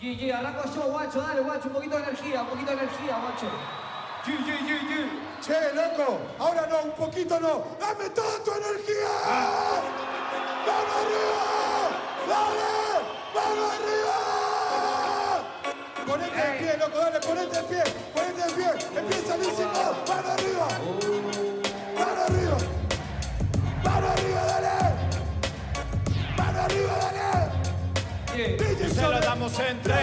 Yeah, arranco yo, guacho, dale, guacho, un poquito de energía, un poquito de energía, guacho. Yeah, yeah. Che, loco, ahora no, un poquito no. ¡Dame toda tu energía! ¡Vamos arriba! ¡Dale! ¡Vamos arriba! Ponete de pie, loco, dale, ponete de pie, ponete de pie. Empieza lícito, ¡Mano arriba! Se lo damos en 3,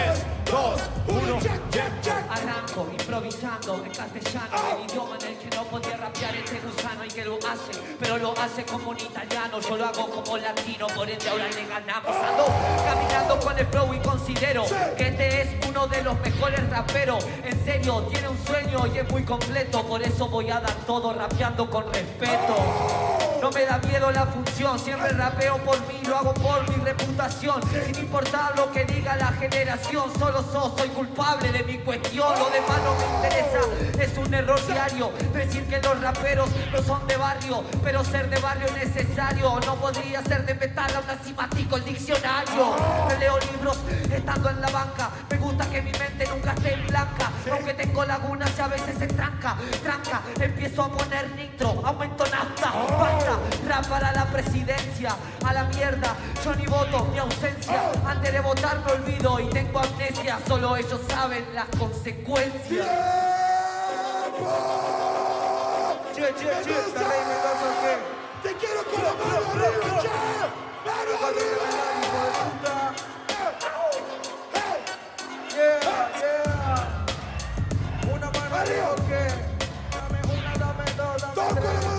2, 1. Check, check, check. Arranco improvisando en castellano, el idioma en el que no podía rapear este gusano y que lo hace, pero lo hace como un italiano, yo lo hago como latino, por ende ahora le ganamos. Ando caminando con el flow y considero que este es uno de los mejores raperos. En serio, tiene un sueño y es muy completo, por eso voy a dar todo rapeando con respeto. No me da miedo la función, siempre rapeo por mí, lo hago por mi reputación. Sin importar lo que diga la generación, solo sos, soy culpable de mi cuestión. Lo demás no me interesa, es un error diario. Decir que los raperos no son de barrio, pero ser de barrio es necesario. No podría ser de metal, aún así matico el diccionario. Me leo libros estando en la banca, me gusta que mi mente nunca esté en blanca. Aunque tengo lagunas y a veces se tranca, tranca. Empiezo a poner nitro, aumento nafta, basta. Rap para la presidencia, a la mierda. Yo ni voto, mi ausencia. Antes de votar me olvido y tengo amnesia. Solo ellos saben las consecuencias. Che, che, che, saqué. ¡Te quiero con la mano arriba, che! ¡Mano arriba! Yeah, yeah. Una mano Arriba. que dame una, dame dos, dame ¡Toco tres.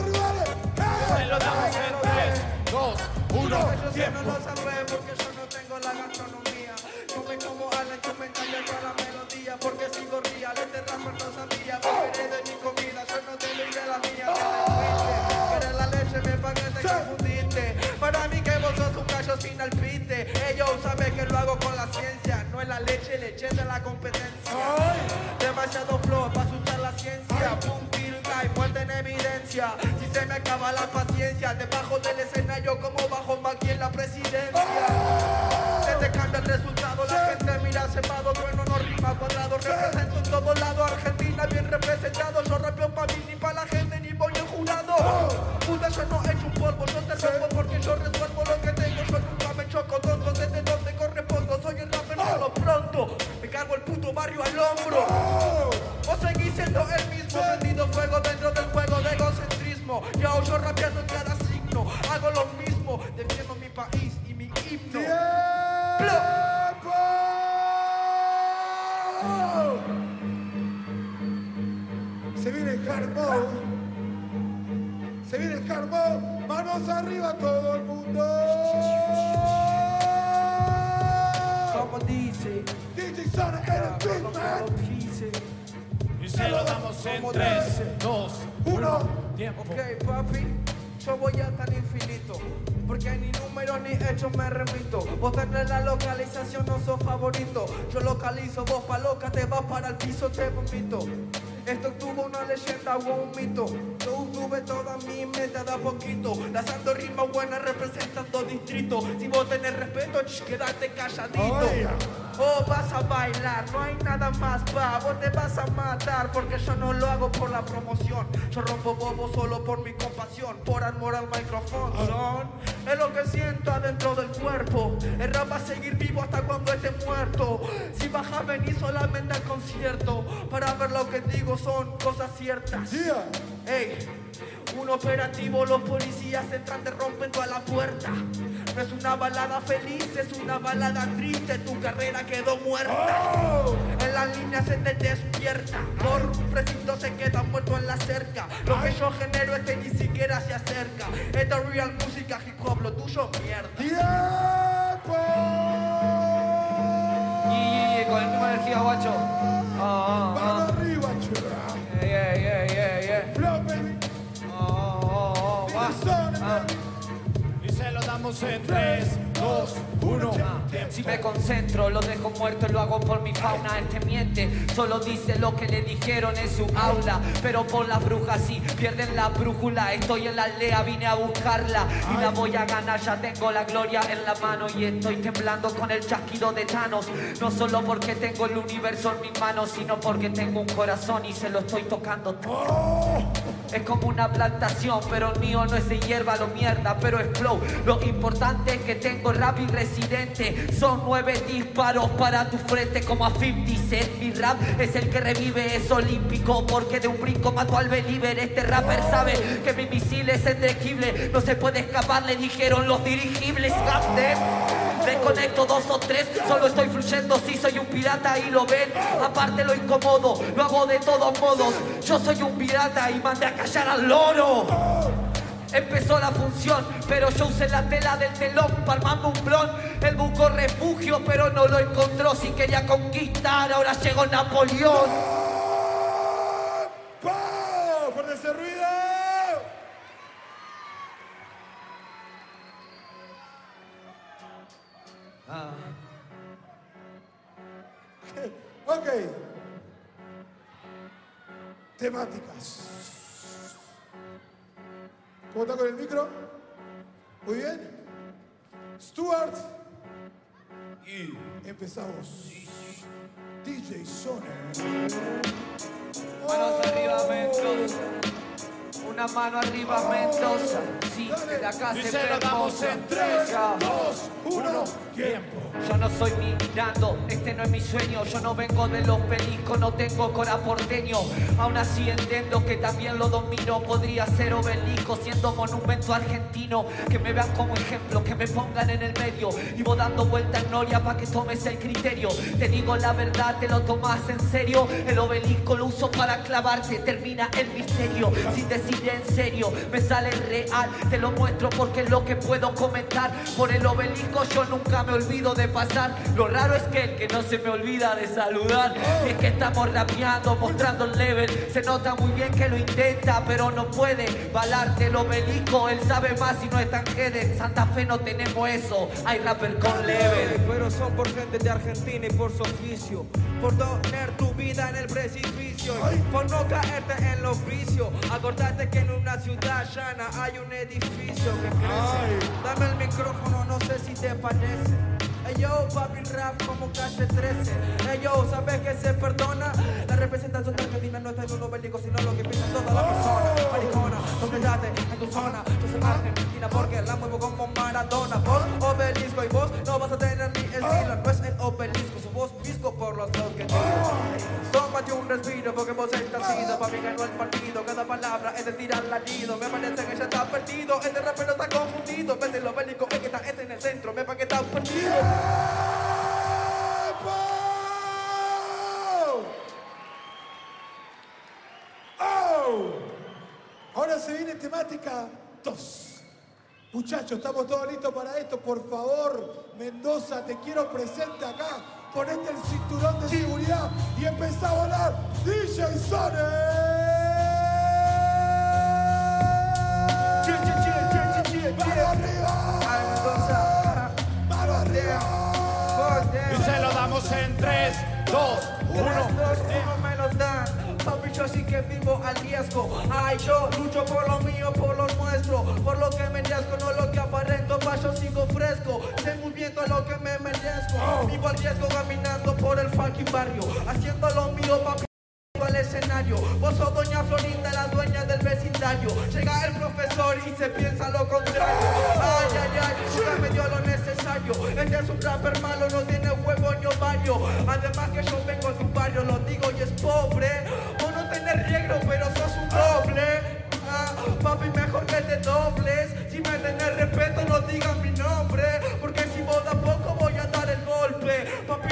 2, 1. Ellos no Tiempo. lo saben porque yo no tengo la gastronomía. Yo me como Alan, yo me engaño con la melodía porque sigo real. Este rapper no sabía, beberé de mi comida, yo no te doy de la mía. Te que la leche me pagué, te confundiste. Para mí que vos sos un gallo sin alpiste. Ellos saben que lo hago con la ciencia, no es la leche, leche de la competencia. Demasiado flow para asustar la ciencia. Kill, guy, muerte en evidencia. Si se me acaba la paciencia, debajo del escenario como bajo Maki en la presidencia. Se te cambia el resultado, la gente mira semado, bueno no rima cuadrado. Represento en todo lado, Argentina bien representado. Yo rapeo pa' mí, ni pa' la gente, ni voy en jurado. Puta, yo no he hecho un polvo, yo te rompo porque yo resuelvo lo que tengo. Yo nunca me choco, tonto, desde donde correspondo. Soy el rapper a lo pronto, me cargo el puto barrio al hombro. Vos seguís siendo el mismo, prendido fuego dentro del juego de egocentrismo. Yo, yo rapeando en cada signo, hago lo mismo, defiendo mi país y mi himno. Se viene mode. Se viene mode. Manos arriba todo el mundo. Como dice, DJ Sonic el beat, man. Y se lo damos en 3, 2, Uno. Tiempo. Ok, papi, yo voy a tan infinito. Porque ni números ni hechos me remito. Vos tenés la localización, no sos favorito. Yo localizo, vos pa' loca, te vas para el piso, te vomito. Esto tuvo una leyenda o un mito. Yo tuve toda mi mente de a poquito. Lanzando rimas buenas representando distritos. Si vos tenés respeto, ch, quédate calladito. O vas a bailar, no hay nada más pa, vos te vas a matar porque yo no lo hago por la promoción, yo rompo bobo solo por mi compasión, por amor al micrófono, son, es lo que siento adentro del cuerpo, el rap va a seguir vivo hasta cuando esté muerto, si baja venir solamente al concierto, para ver lo que digo son cosas ciertas. Yeah. Ey, un operativo, los policías entran, te rompen toda la puerta. No es una balada feliz, es una balada triste, tu carrera quedó muerta. En las líneas se te despierta, por un precinto se queda muerto en la cerca. Lo que yo genero este ni siquiera se acerca. Esta es real música hip hop, lo tuyo mierda. ¡Tiempo! Y con el misma energía, guacho. En 3, 2, 1. Si me concentro, lo dejo muerto, lo hago por mi fauna. Este miente, solo dice lo que le dijeron en su aula. Pero por las brujas sí, pierden la brújula. Estoy en la aldea, vine a buscarla. Y la voy a ganar, ya tengo la gloria en la mano. Y estoy temblando con el chasquido de Thanos. No solo porque tengo el universo en mis manos, sino porque tengo un corazón y se lo estoy tocando todo. Es como una plantación, pero mío no es de hierba, lo mierda, pero es flow. Lo importante es que tengo rap y residente. Son nueve disparos para tu frente como a 50 Cent. Mi rap es el que revive, es olímpico, porque de un brinco mató al believer. Este rapper sabe que mi misil es indecible. No se puede escapar, le dijeron los dirigibles. Goddamn. Desconecto dos o tres, solo estoy fluyendo, si soy un pirata y lo ven. Aparte lo incomodo, lo hago de todos modos. Yo soy un pirata y mandé a callar al loro. Empezó la función, pero yo usé la tela del telón para armarme un blon. Él buscó refugio, pero no lo encontró. Si quería conquistar, ahora llegó Napoleón. Ok. Temáticas. ¿Cómo está con el micro? Muy bien. Stuart. Y empezamos. DJ Soner. Manos arriba, Mendoza. Una mano arriba, Mendoza. Sí, de acá Y se se ve lo damos en 3, Ya. 2, 1. Yo no soy mirando, este no es mi sueño. Yo no vengo de los peliscos, no tengo cora porteño. Aún así entiendo que también lo domino. Podría ser obelisco siendo monumento argentino. Que me vean como ejemplo, que me pongan en el medio. Y vos dando vuelta en Noria para que tomes el criterio. Te digo la verdad, te lo tomas en serio. El obelisco lo uso para clavarte, termina el misterio. Sin decir en serio, me sale real. Te lo muestro porque es lo que puedo comentar. Por el obelisco yo nunca me olvido de pasar. Lo raro es que el que no se me olvida de saludar. Y es que estamos rapeando, mostrando el level. Se nota muy bien que lo intenta, pero no puede. Balarte el obelisco, él sabe más y no es tan jede. En Santa Fe no tenemos eso, hay rapper con level. Pero son por gente de Argentina y por su oficio. Por poner tu vida en el precipicio. Y Por no caerte en los vicios. Acordate que en una ciudad llana hay un edificio que crece. Dame el micrófono, no sé si te parece. Yo, papi rap como calle 13. Ey yo, ¿sabes que se perdona? La representación de Argentina no está en un obelisco, sino lo que piensan todas las personas. Maricona, congregate en tu zona. Yo soy argentina porque la muevo como Maradona. Vos, obelisco, y vos no vas a tener mi estilo. No es el obelisco, sos vos visco por los dos que tiro. Tómate un respiro porque vos estás ido. Papi ganó el partido, cada palabra es de tirar latido. Me parece que ya está perdido. Este rapero está confundido. Vete el obelisco, es que está este en el centro. Me ¡Tiempo! ¡Oh! Ahora se viene temática 2. Muchachos, estamos todos listos para esto. Por favor, Mendoza, te quiero presente acá. Ponete el cinturón de seguridad y empezá a volar. DJ Sone. ¡Mano arriba! Damos en 3, 2, 1. Los me los dan. Papi, yo sí que vivo al riesgo. Ay, yo lucho por lo mío, por lo nuestro. Por lo que me riesgo, no lo que aparento. Pa, yo sigo fresco. Sé muy bien todo lo que me merezco. Vivo al riesgo caminando por el fucking barrio. Haciendo lo mío, papi al escenario. Vos sos doña Florinda, la dueña del vecindario. Llega el profesor y se piensa lo contrario. Ay, ay, ay, nunca me dio lo necesario. Este es un rapper malo, no Además que yo vengo de un barrio, lo digo y es pobre. Vos no tenés riegro, pero sos un doble. Ah, papi, mejor que te dobles. Si me tenés respeto, no digas mi nombre. Porque si vos da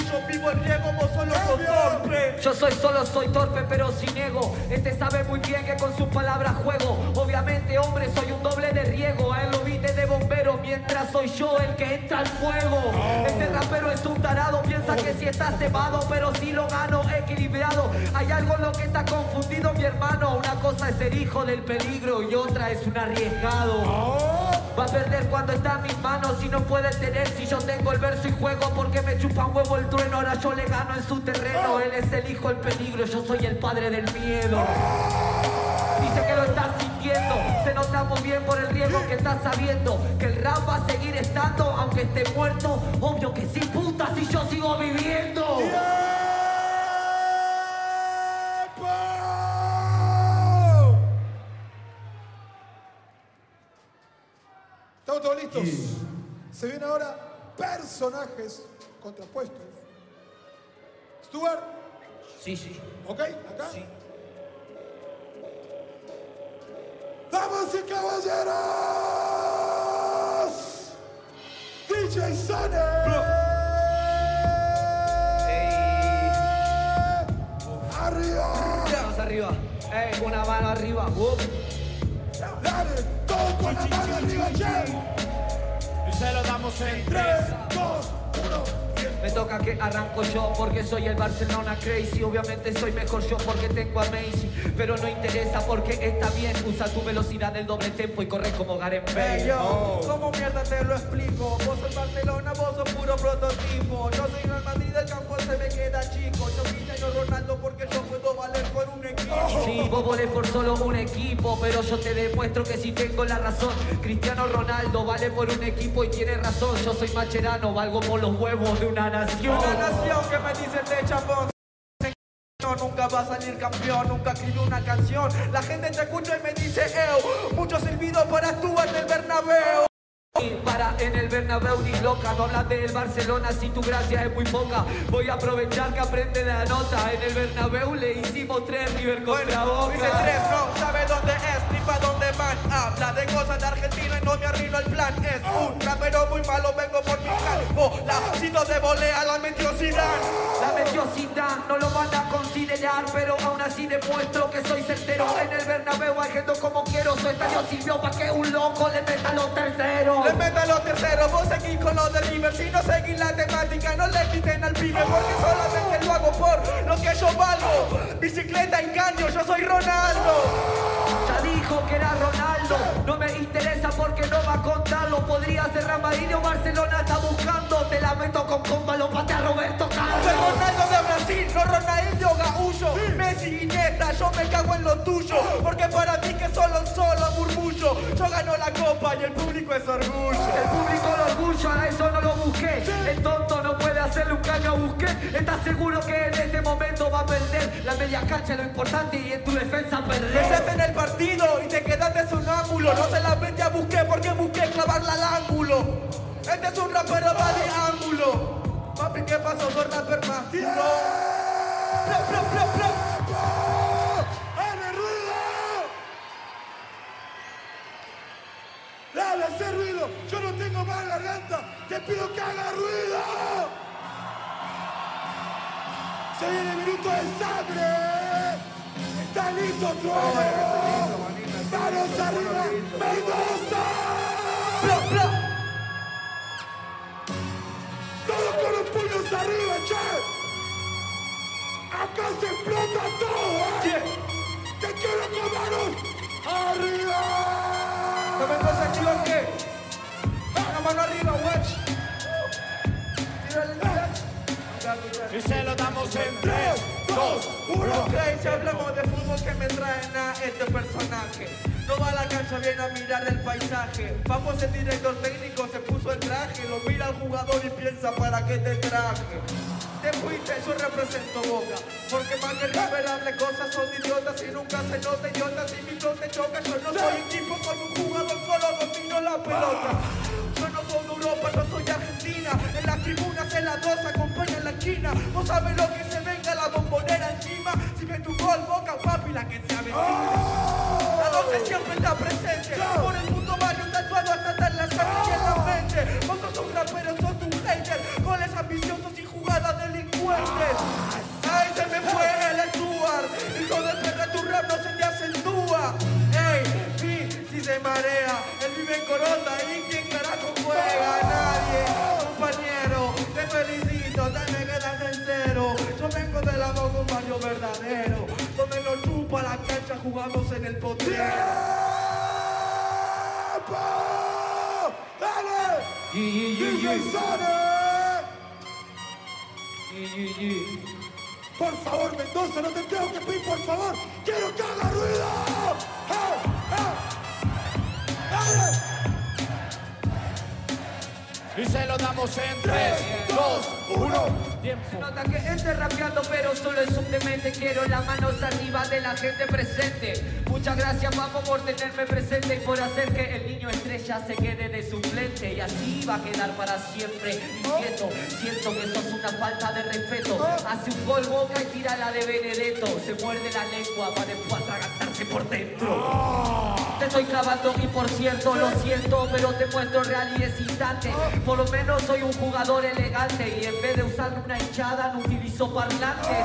yo vivo el riesgo, vos solo sos torpe. Yo soy solo, soy torpe, pero sin ego. Este sabe muy bien que con sus palabras juego. Obviamente, hombre, soy un doble de riego. A él lo viste de bombero, mientras soy yo el que entra al fuego. Este rapero es un tarado, piensa que si está cebado, pero si lo gano equilibrado. Hay algo en lo que está confundido, mi hermano. Una cosa es ser hijo del peligro y otra es un arriesgado. Va a perder cuando está en mis manos y no puede tener si yo tengo el verso y juego porque me chupa huevo el trueno. Ahora yo le gano en su terreno. Él es el hijo del peligro, yo soy el padre del miedo. Dice que lo estás sintiendo, se nota muy bien por el riesgo que estás sabiendo. Que el rap va a seguir estando, aunque esté muerto. Obvio que sí, puta, si yo sigo viviendo. Se vienen ahora personajes contrapuestos. Stuart, Sí, sí. ¿ok? ¿Acá? ¡Damas y caballeros! DJ Sonic. ¡Arriba! Vamos arriba. Ey, una mano arriba. Uh. ¡Dale! ¡Todo con la mano arriba, che! Se lo damos en 3, tres. 2, 1. Me toca que arranco yo porque soy el Barcelona crazy. Obviamente soy mejor yo porque tengo a Messi. Pero no interesa porque está bien. Usa tu velocidad del doble tempo y corre como Gareth Bale. Hey, yo, ¿cómo mierda te lo explico? Vos sos Barcelona, vos sos puro prototipo. Yo soy Real Madrid, el campo se me queda chico. Yo Cristiano Ronaldo porque yo puedo valer por un equipo. Sí, vos volés por solo un equipo, pero yo te demuestro que sí tengo la razón. Cristiano Ronaldo vale por un equipo y tiene razón. Yo soy macherano, valgo por los huevos de una Una nación que me dice de chapón. Nunca va a salir campeón, nunca escribí una canción. La gente te escucha y me dice, Eo, mucho servido para actuar en el Bernabéu. Para en el Bernabéu ni loca, no hablas del Barcelona si tu gracia es muy poca. Voy a aprovechar que aprende la nota. En el Bernabéu le hicimos tres River contra Bueno, dice tres, Boca. no sabe dónde es ni pa' dónde van. Habla de cosas de Argentina y no me arruino el plan. Es un rapero muy malo, vengo por mi plan. Bola, si no de volea, la metió Zidane. La metió Zidane, no lo van a considerar, pero aún así demuestro que soy certero. En el Bernabéu haciendo como quiero, su estadio sirvió para que un loco le meta los terceros. Le meta los terceros, vos seguís con los de River. Si no seguís la temática, no le quiten al pibe. Porque solamente lo hago por lo que yo valgo. Bicicleta y caño, yo soy Ronaldo. Ya dijo que era Ronaldo, no me interesa porque no va a contarlo. Podría ser Real Madrid o Barcelona, está buscando. Te la meto con comba, lo patea Roberto Soy Carlos. Ronaldo de Brasil, no Ronaldo Gaullo. Messi Iniesta, yo me cago en lo tuyo. Porque para mí que solo un solo murmullo. Yo gano la copa y el público es orgullo. El público lo orgullo, a eso no lo busqué. El tonto no puede hacerle un caño a busqué. ¿Estás seguro que en este momento va a perder? La media cancha lo importante y en tu defensa perder. Partido y te quedaste sonámbulo. No se la mete a busqué porque busqué clavarla al ángulo. Este es un rapero va de ángulo. Papi, ¿qué pasó? Soy rapper más duro. Pla. ¡Dale hacer ruido! Yo no tengo más garganta. Te pido que haga ruido. Se viene el minuto de sangre. Está listo, trueno. Manos arriba. Mendoza. Pla, pla. Todos con los puños arriba, che. Acá se explota todo, ¿eh? Yeah. Te quiero con manos arriba. ¿No me pasa qué? La mano arriba, watch. Watch. Y se lo damos en 3, 2, 1. Ok, si hablamos de fútbol, me traen a este personaje. No va a la cancha, viene a mirar el paisaje. Vamos, el director técnico se puso el traje, lo mira al jugador y piensa para qué te traje. Te fuiste, yo represento Boca. Porque más que River hable cosas son idiotas y nunca se nota idiotas y mi flow te choca. Yo no soy equipo, soy un jugador, solo domino la pelota. Yo no soy Europa, yo soy Argentina. Tribunas, en la dos, acompaña la esquina. No sabes lo que se venga la bombonera encima. Si me tu gol, Boca, papi, la que se avecina. La doce siempre está presente. Por el mundo barrio tatuado hasta estar la sangre y en la mente. Vos sos un rapero, sos un hater. Goles ambiciosos y jugadas delincuentes. Ay, se me fue el Stuart. Hijo de perra, tu rap no se te acentúa. Ey, vi si se marea. Él vive en Coronda y quién carajo juega. Nadie, jugamos en el potrero. ¡Tiempo! ¡Dale! DJ. Sonic. Yi. Por favor, Mendoza, no te tengo que pedir, por favor. ¡Quiero que haga ruido! Y se lo damos en 3, 2, 1. Se nota que esté rapeando, pero solo es un. Quiero las manos arriba de la gente presente. Muchas gracias, papo, por tenerme presente y por hacer que el niño estrella se quede de suplente. Y así va a quedar para siempre. Inquieto, siento que sos una falta de respeto. Hace un gol boca y tira la de Benedetto. Se muerde la lengua para después atragantarse por dentro. Te estoy clavando y por cierto, lo siento, pero te muestro real y es instante. Por lo menos soy un jugador elegante y en vez de usar una hinchada no utilizo parlantes.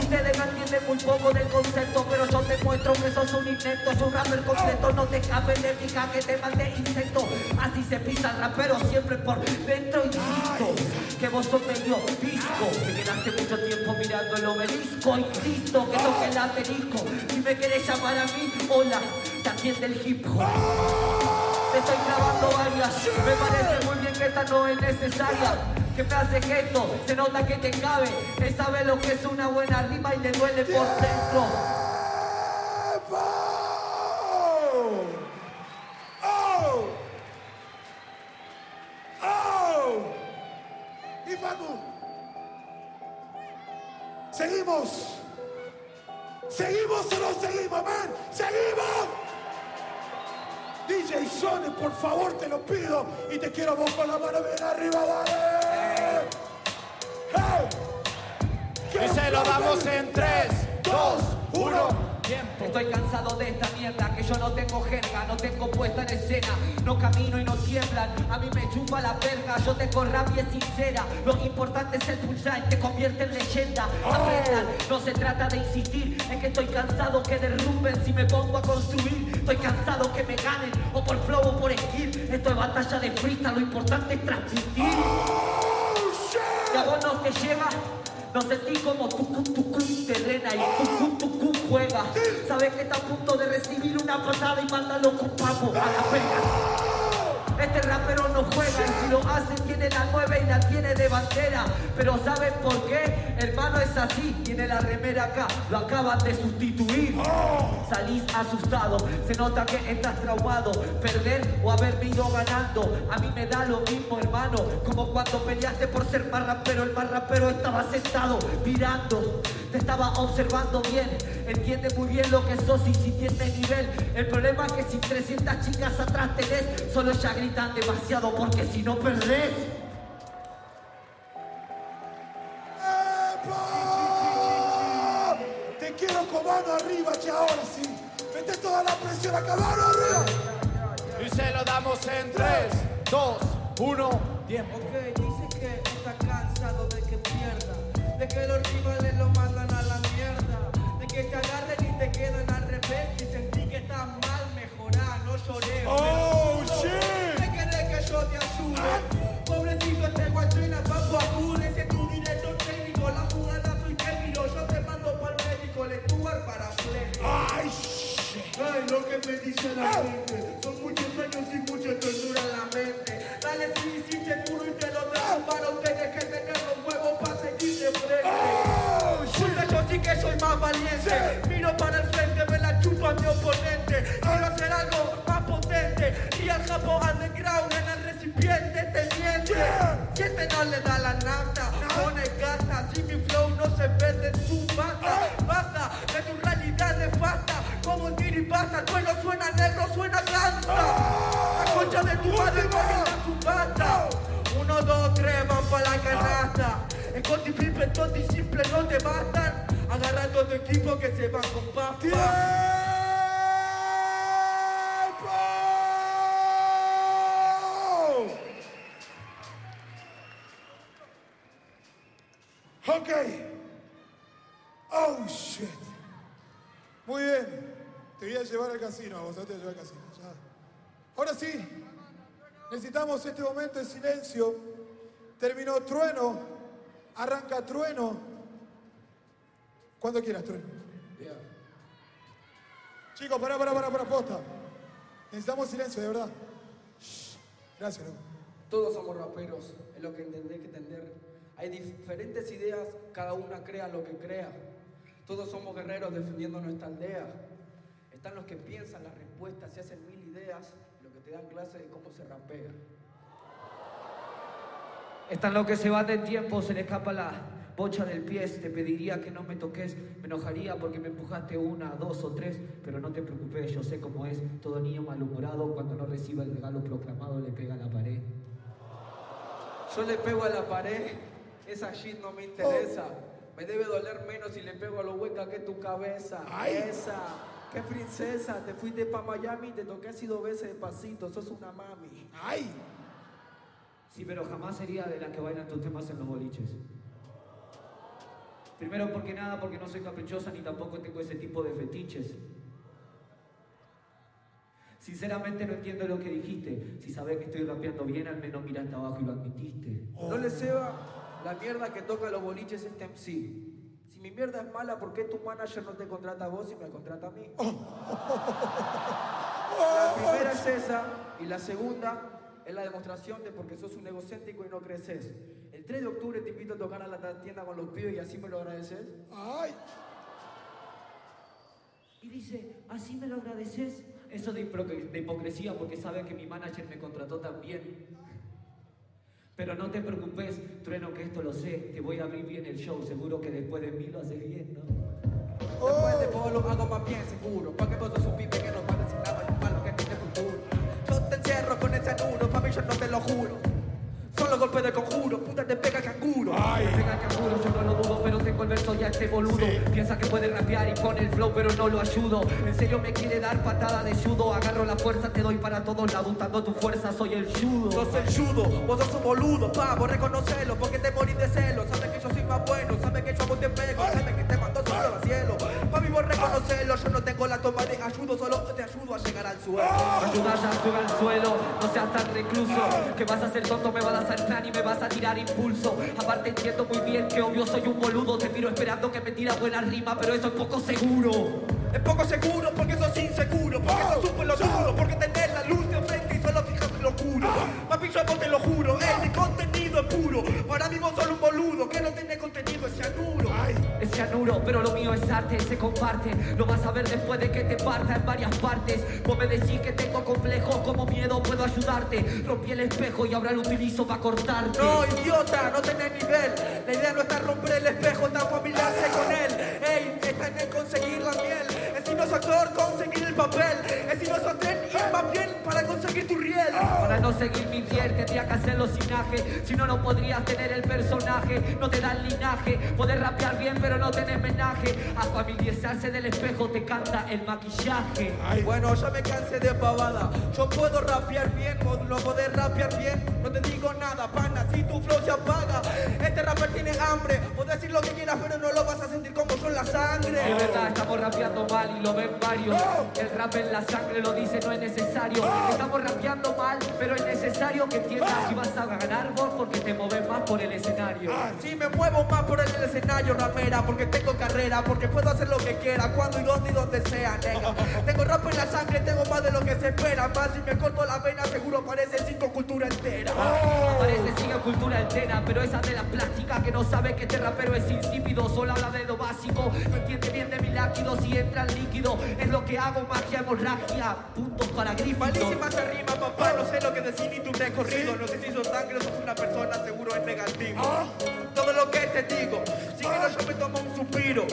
Ustedes no entienden muy poco del concepto, pero yo te muestro que sos un inepto, sos un rapper completo. No te escapes de mi que te mandé insecto. Así se pisa el rapero siempre por dentro, insisto. Que vos sos medio disco, que quedaste mucho tiempo mirando el obelisco. Insisto que toque el asterisco. Si me querés llamar a mí, hola, también del hip hop. Estoy grabando varias, me parece muy bien que esta no es necesaria. Que me hace gesto, se nota que te cabe. Él sabe lo que es una buena rima y le duele por dentro. ¡Tiempo! ¡Oh! ¡Oh! Y. ¿Seguimos? ¿Seguimos o no seguimos, man? ¡Seguimos! DJ Sone, por favor, te lo pido. Y te quiero vos con la mano bien arriba, dale. ¡Hey! Y se lo damos en 3, 2, 1. Tiempo. Estoy cansado de esta mierda, que yo no tengo jerga, no tengo puesta en escena, no camino y no tiemblan, a mí me chupa la verga, yo tengo rabia sincera, lo importante es el punchline, te convierte en leyenda, aprendan, no se trata de insistir, es que estoy cansado que derrumben si me pongo a construir, estoy cansado que me ganen, o por flow o por skill, esto es batalla de freestyle, lo importante es transmitir. Y a vos no te lleva, no sentí como tu tu te drena y tu tu juega. Sabes que está a punto de recibir una patada y mándalo con papo a la pega. Este rapero no juega si lo hace tiene la nueve y la tiene de bandera. Pero ¿saben por qué? Hermano es así, tiene la remera acá, lo acaban de sustituir. Salís asustado, se nota que estás traumado. Perder o haber ido ganando, a mí me da lo mismo, hermano. Como cuando peleaste por ser más rapero, el más rapero estaba sentado mirando. Te estaba observando bien, entiende muy bien lo que sos y si tienes nivel. El problema es que si 300 chicas atrás tenés, solo ya gritan demasiado porque si no perdés. ¡Epa! Te quiero con mano arriba, che, ahora sí. Mete toda la presión acá, mano arriba. Y se lo damos en 3, 2, 1. Tiempo. Ok, dice que está cansado de que pierda, de que los rivales lo mandan a la mierda, de que te agarren y te quedan al revés y sentí que estás mal, mejorar, no lloré. Oh, ¿Te shit. querés que yo te ayude? Pobrecito este guacho y la papo acude, si es tu director técnico, la jugada soy técnico, yo te mando para el médico, le tubar para fleje. Ay, shit. Ay, lo que me dice la gente Son muchos años y mucha tortura en la mente Dale si hiciste puro y te lo derrumbaron Tienes valiente Miro para el frente, me la culpa a mi oponente. Quiero hacer algo más potente. Y al japo underground en el recipiente te miente. Si este no le da la nafta, pone gasta. Si mi flow no se vende en su banda. Basta de tu realidad nefasta. Como el suelo suena negro, suena gangsta. La concha de tu madre su banda. Uno, dos, tres, van para la canasta. Es con triple, tonto y simple, no te bastan. Agarra todo tu equipo que se va con papa. ¡Tiempo! Ok. Oh, shit. Muy bien. Te voy a llevar al casino. Ahora sí, necesitamos este momento de silencio. Terminó trueno, arranca trueno. Cuando quieras, trueno. Chicos, pará, pará, pará, pará, posta. Necesitamos silencio, de verdad. Shh. Gracias, loco. Todos somos raperos, es lo que entendés que entender. Hay diferentes ideas, cada una crea lo que crea. Todos somos guerreros defendiendo nuestra aldea. Están los que piensan las respuestas y hacen mil ideas, los que te dan clase de cómo se rapea. Están los que se van de tiempo, se le escapa la bocha del pie. Te pediría que no me toques, me enojaría porque me empujaste una, dos o tres. Pero no te preocupes, yo sé cómo es. Todo niño malhumorado cuando no recibe el regalo proclamado le pega a la pared. Yo le pego a la pared, esa shit no me interesa. Me debe doler menos si le pego a lo hueca que tu cabeza. Esa, qué princesa, te fuiste pa' Miami, te toqué así dos veces despacito, sos una mami. ¡Ay! Sí, pero jamás sería de las que bailan tus temas en los boliches. Primero porque nada, porque no soy caprichosa ni tampoco tengo ese tipo de fetiches. Sinceramente no entiendo lo que dijiste. Si sabes que estoy rapeando bien, al menos miraste abajo y lo admitiste. No le ceba la mierda que toca los boliches este MC. Si mi mierda es mala, ¿por qué tu manager no te contrata a vos y me contrata a mí? La primera es esa y la segunda es la demostración de porque sos un egocéntrico y no creces. El 3 de octubre te invito a tocar a la tienda con los pibes y así me lo agradeces. ¡Ay! Y dice, ¿así me lo agradeces? Eso de, de hipocresía porque sabe que mi manager me contrató también. Pero no te preocupes, Trueno, que esto lo sé. Te voy a abrir bien el show. Seguro que después de mí lo haces bien, ¿no? Después de vos lo hago más bien seguro. Pa' que vos sos un pibe que no va a decir nada y malo que tiene futuro. Yo te encierro con ese yo no te lo juro. Son los golpes de conjuro, puta te pega canguro. ¡Ay! Me pega el canguro, yo no lo dudo, pero tengo el verso ya este boludo. Piensa que puede rapear y pone el flow, pero no lo ayudo. En serio me quiere dar patada de judo. Agarro la fuerza, te doy para todos lados. Usando tu fuerza, soy el judo. Sos el judo, vos sos un boludo, pavo, reconocelo, porque te morís de celo. Sabes que yo soy más bueno, sabes que yo vos te pego, sabes que te mando solo al cielo. Papi, vos reconocelo, yo no tengo la toma de ayudo, solo te ayudo a llegar al suelo. Ayudas a subir al suelo, no seas tan recluso. Que vas a ser tonto, me vas a plan y me vas a tirar impulso. Aparte entiendo muy bien que obvio soy un boludo. Te miro esperando que me tira buena rima, pero eso es poco seguro. Es poco seguro porque sos inseguro, porque sos un pelotudo, porque tenés la luz lo. Papi, yo te lo juro, mi contenido es puro. Para mí vos sos un boludo, que no tenés contenido, es cianuro. Es cianuro, pero lo mío es arte, se comparte. Lo vas a ver después de que te parta en varias partes. Vos me decís que tengo complejo, como miedo puedo ayudarte. Rompí el espejo y ahora lo utilizo para cortarte. No, idiota, no tenés nivel. La idea no está romper el espejo, está familiarse con él. Ey, está en el conseguir la miel. Es actor, conseguir el papel. Es tren, ir más bien para conseguir tu riel. Para no seguir mi piel tendría que hacerlo sin aje Si no, no podrías tener el personaje No te dan linaje Poder rapear bien pero no tener menaje A familiarizarse del espejo te canta el maquillaje Bueno, ya me cansé de pavada. Yo puedo rapear bien, no podés rapear bien. No te digo nada, pana, si tu flow se apaga. Este rapper tiene hambre. Podés decir lo que quieras, pero no lo vas a sentir como yo en la sangre. Es verdad, estamos rapeando mal y lo ven varios El rap en la sangre lo dice, no es necesario Estamos rapeando mal, pero es necesario que entiendas Y vas a ganar vos porque te moves más por el escenario Si me muevo más por el escenario, rapera, porque tengo carrera, porque puedo hacer lo que quiera, cuando y donde y donde sea, nega. Tengo rap en la sangre, tengo más de lo que se espera. Más si me corto la vena, seguro parece cinco cultura entera. Parece sigue cultura entera, pero esa de la plástica que no sabe que este rapero es insípido, solo habla de lo básico. No entiende bien de mi láquido si entra el líquido. Es lo que hago, magia, hemorragia. Puntos para grifo. Malísima se rima, papá, no sé lo que decís ni tu recorrido. No sé si sos sangre o sos una persona, seguro es negativo. Todo lo que te digo, si quiero yo me tomo un suspiro.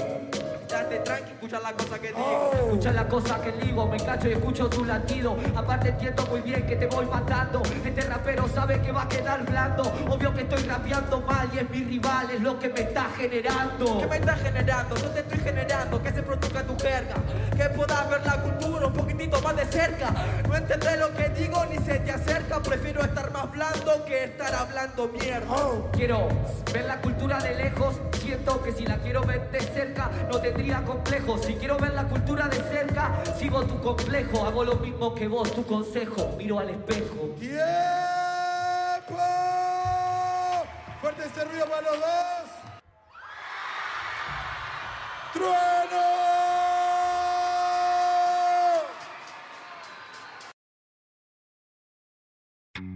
Date tranqui, escucha la cosa que digo. Escucha la cosa que digo, me engancho y escucho tu latido. Aparte entiendo muy bien que te voy matando. Este rapero sabe que va a quedar blando. Obvio que estoy rapeando mal y es mi rival, es lo que me está generando. ¿Qué me estás generando? Yo te estoy generando que se produzca tu jerga. Que puedas ver la cultura un poquitito más de cerca. No entendré lo que digo ni se te acerca. Prefiero estar más blando que estar hablando mierda. Quiero ver la cultura de lejos. Siento que si la quiero ver de cerca, no tendría complejo. Si quiero ver la cultura de cerca, sigo tu complejo. Hago lo mismo que vos, tu consejo. Miro al espejo. ¡Tiempo! Fuerte ese ruido para los dos. ¡Trueno!